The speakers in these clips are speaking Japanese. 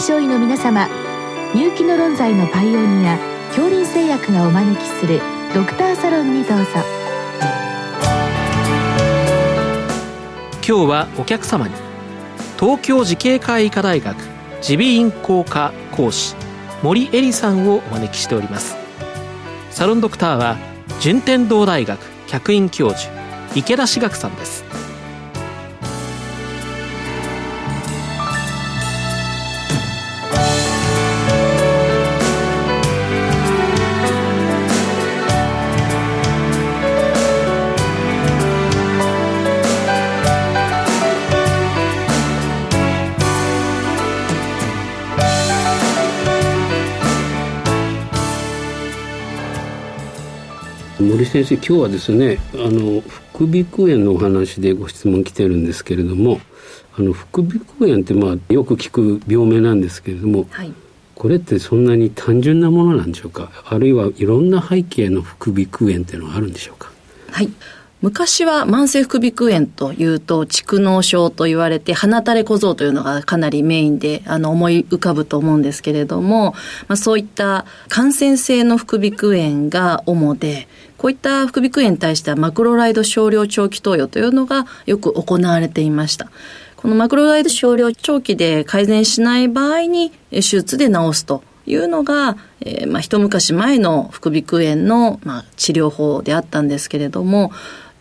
症医の皆様入気の論剤のパイオニア恐林製薬がお招きするドクターサロンにどうぞ。今日はお客様に東京慈恵会医科大学耳鼻咽喉科講師森恵里さんをお招きしております。サロンドクターは順天堂大学客員教授池田志学さんです。森先生今日はですねあの副鼻腔炎のお話でご質問来てるんですけれどもあの副鼻腔炎ってまあよく聞く病名なんですけれども、はい、これってそんなに単純なものなんでしょうか？あるいはいろんな背景の副鼻腔炎っていうのはあるんでしょうか？はい昔は慢性副鼻腔炎というと蓄膿症と言われて鼻垂れ小僧というのがかなりメインであの思い浮かぶと思うんですけれども、まあ、そういった感染性の副鼻腔炎が主でこういった副鼻腔炎に対してはマクロライド少量長期投与というのがよく行われていました。このマクロライド少量長期で改善しない場合に手術で治すというのが、えー、まあ一昔前の副鼻腔炎の、まあ、治療法であったんですけれども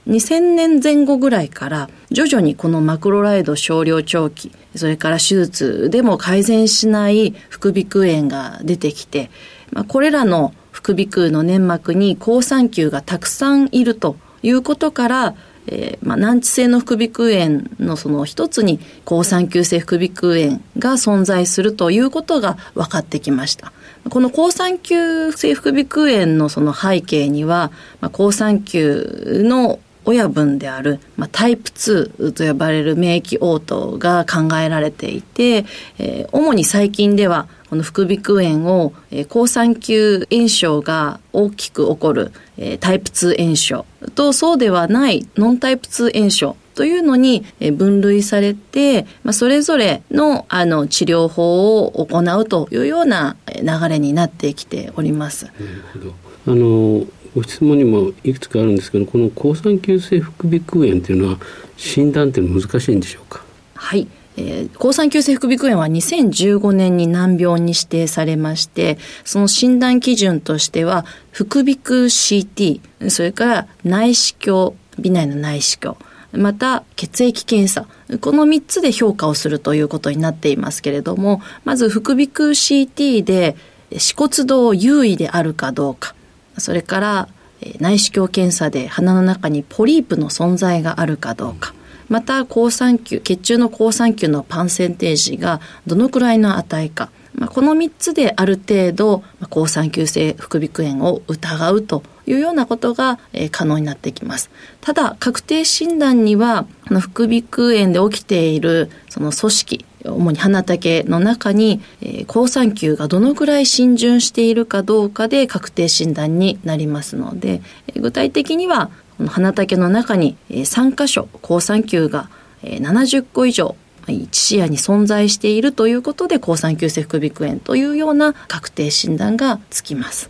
2000年前後ぐらいから徐々にこのマクロライド少量長期それから手術でも改善しない副鼻腔炎が出てきて、まあ、これらの副鼻腔の粘膜に好酸球がたくさんいるということからえーまあ、難治性の副鼻腔炎のその一つに好酸球性副鼻腔炎が存在するということが分かってきました。この好酸球性副鼻腔炎のその背景には、まあ、好酸球の親分である、まあ、タイプ2と呼ばれる免疫応答が考えられていて、えー、主に最近ではこの副鼻腔炎を、えー、抗酸球炎症が大きく起こる、えー、タイプ2炎症とそうではないノンタイプ2炎症というのに分類されて、まあ、それぞれのあの治療法を行うというような流れになってきております。なるほどあのご質問にもいくつかあるんですけどこの抗酸球性副鼻腔炎というのは診断っていうのは難しいんでしょうか？はい、えー、抗酸球性副鼻腔炎は2015年に難病に指定されましてその診断基準としては副鼻腔 CT それから内視鏡鼻内の内視鏡また血液検査この3つで評価をするということになっていますけれどもまず副鼻腔 CT で歯骨道優位であるかどうか。それから内視鏡検査で鼻の中にポリープの存在があるかどうか、また抗酸球血中の好酸球のパンセンテージがどのくらいの値か、まあ、この3つである程度抗酸球性副鼻腔炎を疑うというようなことが、え可能になってきます。ただ確定診断には副鼻腔炎で起きているその組織主に花竹の中に、えー、好酸球がどのくらい浸潤しているかどうかで確定診断になりますので、えー、具体的にはこの花竹の中に、えー、3箇所好酸球が、えー、70個以上一視野に存在しているということで好酸球性副鼻腔炎というような確定診断がつきます。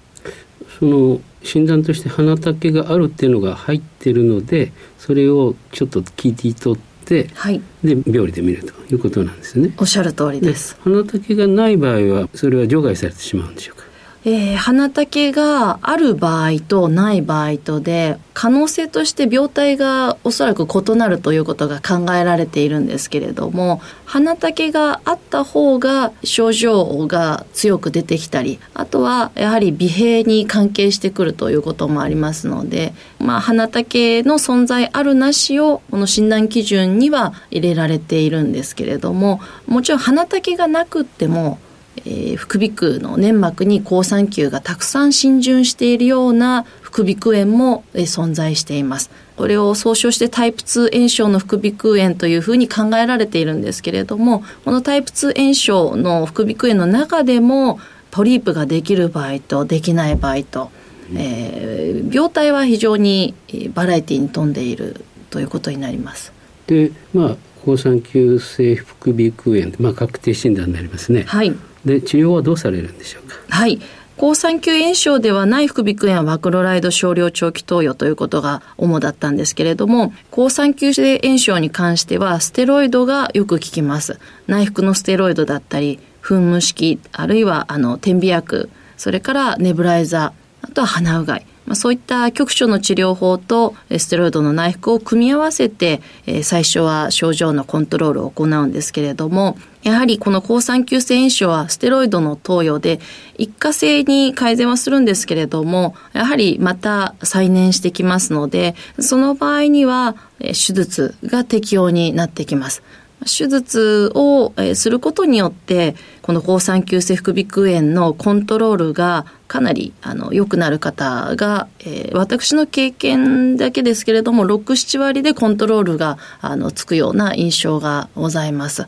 その診断として鼻竹があるっていうのが入ってるのでそれをちょっと聞いて取って、はい、で病理で見るということなんですね。おっしゃる通りです。鼻竹がない場合はそれは除外されてしまうんでしょうか。えー、鼻竹がある場合とない場合とで可能性として病態がおそらく異なるということが考えられているんですけれども鼻竹があった方が症状が強く出てきたりあとはやはり鼻閉に関係してくるということもありますので、まあ、鼻竹の存在あるなしをこの診断基準には入れられているんですけれどももちろん鼻竹がなくってもえー、副鼻腔の粘膜に好酸球がたくさん浸潤しているような副鼻腔炎も、えー、存在しています。これを総称してタイプ2炎症の副鼻腔炎というふうに考えられているんですけれども、このタイプ2炎症の副鼻腔炎の中でも、ポリープができる場合とできない場合と、えー、病態は非常にバラエティに富んでいるということになります。で、まあ、抗酸球性副鼻腔炎、まあ、確定診断になりますね。はい。で、治療はどうされるんでしょうか？はい。抗酸球炎症ではない副鼻腔炎はマクロライド少量長期投与ということが主だったんですけれども、抗酸球性炎症に関してはステロイドがよく効きます。内服のステロイドだったり、噴霧式、あるいはあの点鼻薬、それからネブライザー、あとは鼻うがい。まあ、そういった局所の治療法とステロイドの内服を組み合わせて、えー、最初は症状のコントロールを行うんですけれども、やはりこの抗酸球性炎症はステロイドの投与で一過性に改善はするんですけれども、やはりまた再燃してきますので、その場合には手術が適用になってきます。手術をすることによってこの抗酸球性副鼻腔炎のコントロールがかなりあの良くなる方が、えー、私の経験だけですけれども67割でコントロールがあのつくような印象がございます。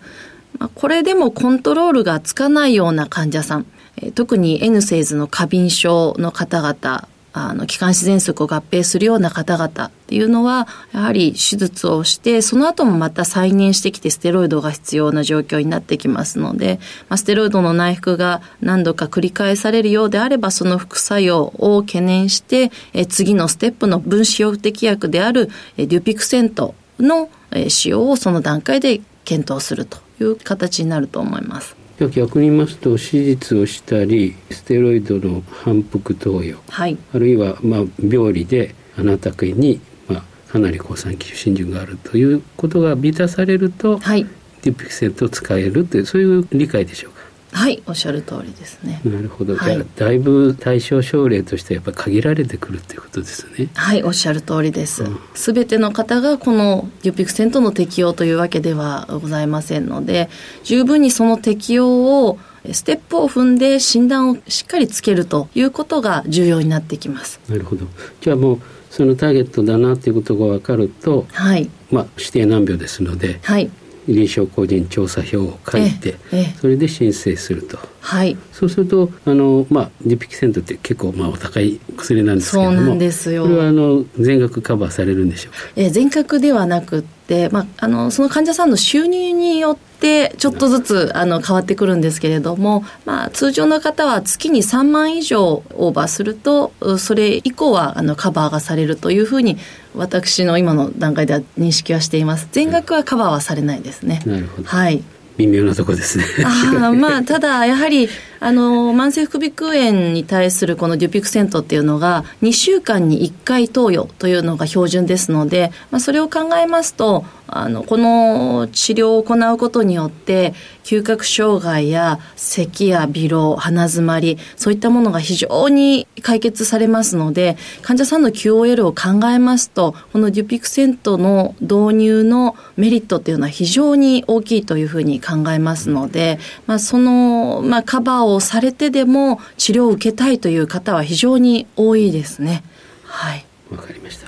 ま、これでもコントロールがつかないような患者さん、え、特に N セイズの過敏症の方々あの、気管支喘息を合併するような方々っていうのは、やはり手術をして、その後もまた再燃してきてステロイドが必要な状況になってきますので、まあ、ステロイドの内服が何度か繰り返されるようであれば、その副作用を懸念して、え次のステップの分子標的薬であるデュピクセントの使用をその段階で検討すると。いう形になると思います。逆に言いますと手術をしたりステロイドの反復投与、はい、あるいはまあ病理であなたに、まあ、かなり抗酸球浸潤があるということが満たされると、はい、ディピクセントを使えるというそういう理解でしょうか？はいおっしゃる通りですね。なるほど、はい、じゃあだいぶ対象症例としてやっぱり限られてくるということですね。はいおっしゃる通りです。すべ、うん、ての方がこのデュピクセントの適用というわけではございませんので十分にその適用をステップを踏んで診断をしっかりつけるということが重要になってきます。なるほど。じゃあもうそのターゲットだなということが分かると、はい。まあ、指定難病ですので、はい、臨床個人調査票を書いて、それで申請すると。はい、そうするとあの、まあ、ディピキセントって結構まあお高い薬なんですけれどもそうなんですよ。これはあの全額カバーされるんでしょうか、え全額ではなくて、まあ、あのその患者さんの収入によってちょっとずつあの変わってくるんですけれども、まあ、通常の方は月に3万以上オーバーするとそれ以降はあのカバーがされるというふうに私の今の段階では認識はしています。全額はカバーはされないですね。なるほど。はい。微妙なとこですね。あまあただやはりあの慢性副鼻腔炎に対するこのデュピクセントっていうのが2週間に1回投与というのが標準ですので、まあ、それを考えますとあのこの治療を行うことによって嗅覚障害や咳や微漏鼻づまりそういったものが非常に解決されますので患者さんの QOL を考えますとこのデュピクセントの導入のメリットっていうのは非常に大きいというふうに考えますので、まあ、その、まあ、カバーをされてでも治療を受けたいという方は非常に多いですね。はい。わかりました。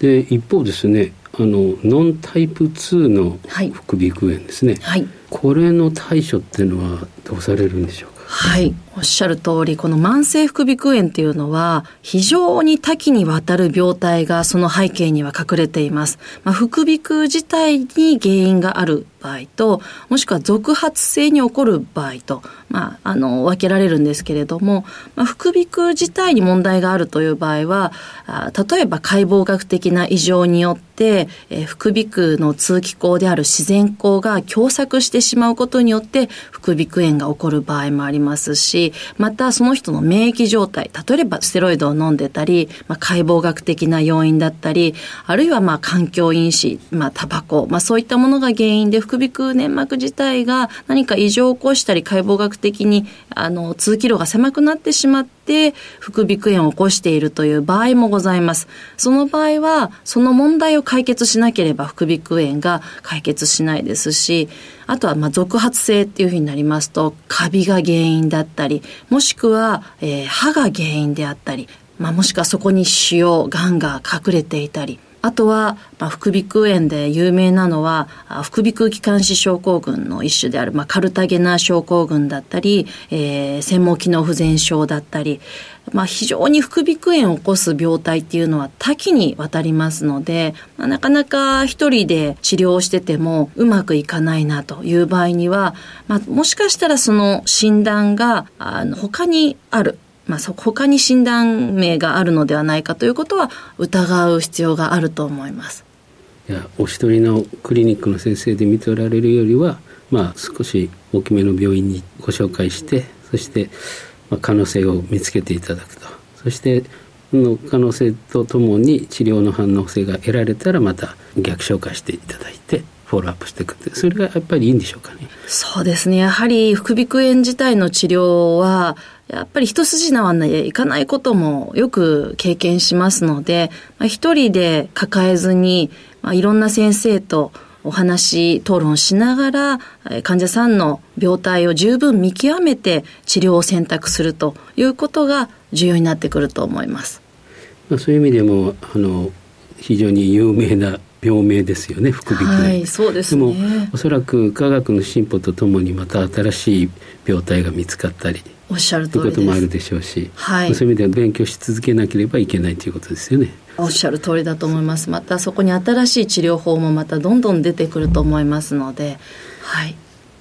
で一方ですねあのノンタイプ2の副鼻腔炎ですね、はい、これの対処っていうのはどうされるんでしょうか？はいおっしゃる通りこの慢性副鼻腔炎っていうのは非常に多岐にわたる病態がその背景には隠れています、まあ、副鼻腔自体に原因がある場合ともしくは続発性に起こる場合と、まあ、あの分けられるんですけれども、まあ、副鼻腔自体に問題があるという場合はあ例えば解剖学的な異常によって、えー、副鼻腔の通気口である自然孔が狭窄してしまうことによって副鼻腔炎が起こる場合もありますしまたその人の免疫状態例えばステロイドを飲んでたり、まあ、解剖学的な要因だったりあるいはまあ環境因子、まあ、タバコ、まあ、そういったものが原因で副鼻腔粘膜自体が何か異常を起こしたり解剖学的にあの通気路が狭くなってしまって副鼻腔炎を起こしているという場合もございます。その場合はその問題を解決しなければ副鼻腔炎が解決しないですしあとはま続発性っていうふうになりますとカビが原因だったりもしくは、えー、歯が原因であったり、まあ、もしくはそこに腫瘍がんが隠れていたりあとは、まあ、副鼻腔炎で有名なのは、副鼻腔気管支症候群の一種である、まあ、カルタゲナ症候群だったり、えー、専門機能不全症だったり、まあ、非常に副鼻腔炎を起こす病態っていうのは多岐にわたりますので、まあ、なかなか一人で治療しててもうまくいかないなという場合には、まあ、もしかしたらその診断があの他にあるまあ、他に診断名があるのではないかということは疑う必要があると思います。いやお一人のクリニックの先生で見ておられるよりは、まあ、少し大きめの病院にご紹介してそして、まあ、可能性を見つけていただくとそしての可能性とともに治療の反応性が得られたらまた逆紹介していただいてフォローアップしていくってそれがやっぱりいいんでしょうかね。そうですねやはり副鼻腔炎自体の治療はやっぱり一筋縄でいかないこともよく経験しますので、まあ、一人で抱えずに、まあ、いろんな先生とお話、討論しながら、患者さんの病態を十分見極めて治療を選択するということが重要になってくると思います。まあ、そういう意味でも、あの、非常に有名な病名ですよね副鼻腔。はい、そうです、ね、でもおそらく科学の進歩とともにまた新しい病態が見つかったり。おっしゃるということもあるでしょうし、はい、そういう意味では勉強し続けなければいけないということですよね。おっしゃる通りだと思います。またそこに新しい治療法もまたどんどん出てくると思いますので、はい。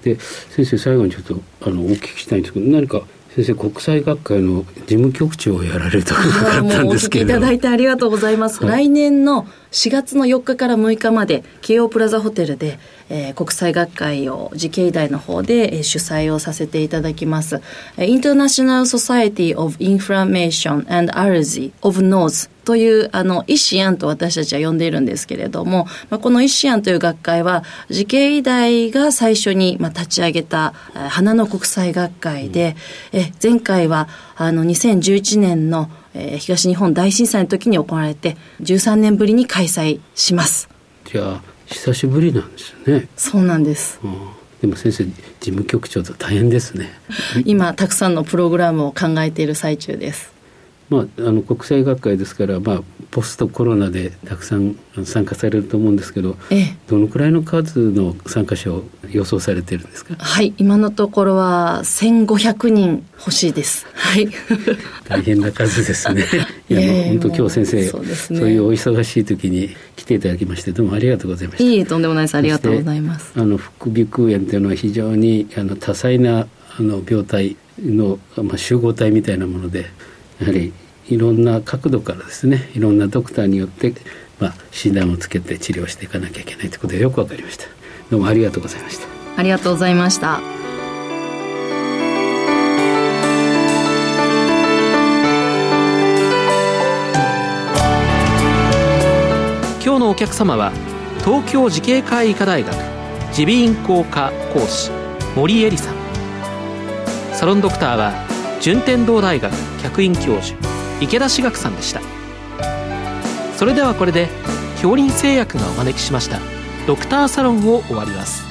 で先生最後にちょっとあのお聞きしたいんですけど何か先生国際学会の事務局長をやられると伺ったんですけどいただいてありがとうございます、はい、来年の4月の4日から6日まで京王プラザホテルで、えー、国際学会を慈恵医大の方で、えー、主催をさせていただきます、えー、International Society of Inflammation and Allergy of Nose というあの医師案と私たちは呼んでいるんですけれども、まあ、この医師案という学会は慈恵医大が最初に、まあ、立ち上げた花の国際学会で、うん、え前回はあの2011年の、えー、東日本大震災の時に行われて13年ぶりに開催します。じゃあ久しぶりなんですよね。そうなんです。うんでも先生事務局長と大変ですね 今たくさんのプログラムを考えている最中ですまあ、あの国際学会ですから、まあ、ポストコロナでたくさん参加されると思うんですけど、ええ、どのくらいの数の参加者を予想されているんですか？はい今のところは1500人欲しいです。はい。大変な数ですね。いや、えー、本当今日先生そう、ね,、いうお忙しい時に来ていただきましてどうもありがとうございました。いいとんでもないです。ありがとうございます。あの副鼻腔炎というのは非常にあの多彩なあの病態の、まあ、集合体みたいなものでやはりいろんな角度からですねいろんなドクターによって、まあ、診断をつけて治療していかなきゃいけないということでよくわかりました。どうもありがとうございました。ありがとうございました。今日のお客様は東京慈恵会医科大学耳鼻咽喉科講師森恵里さん。サロンドクターは順天堂大学客員教授池田志学さんでした。それではこれで恐林製薬がお招きしましたドクターサロンを終わります。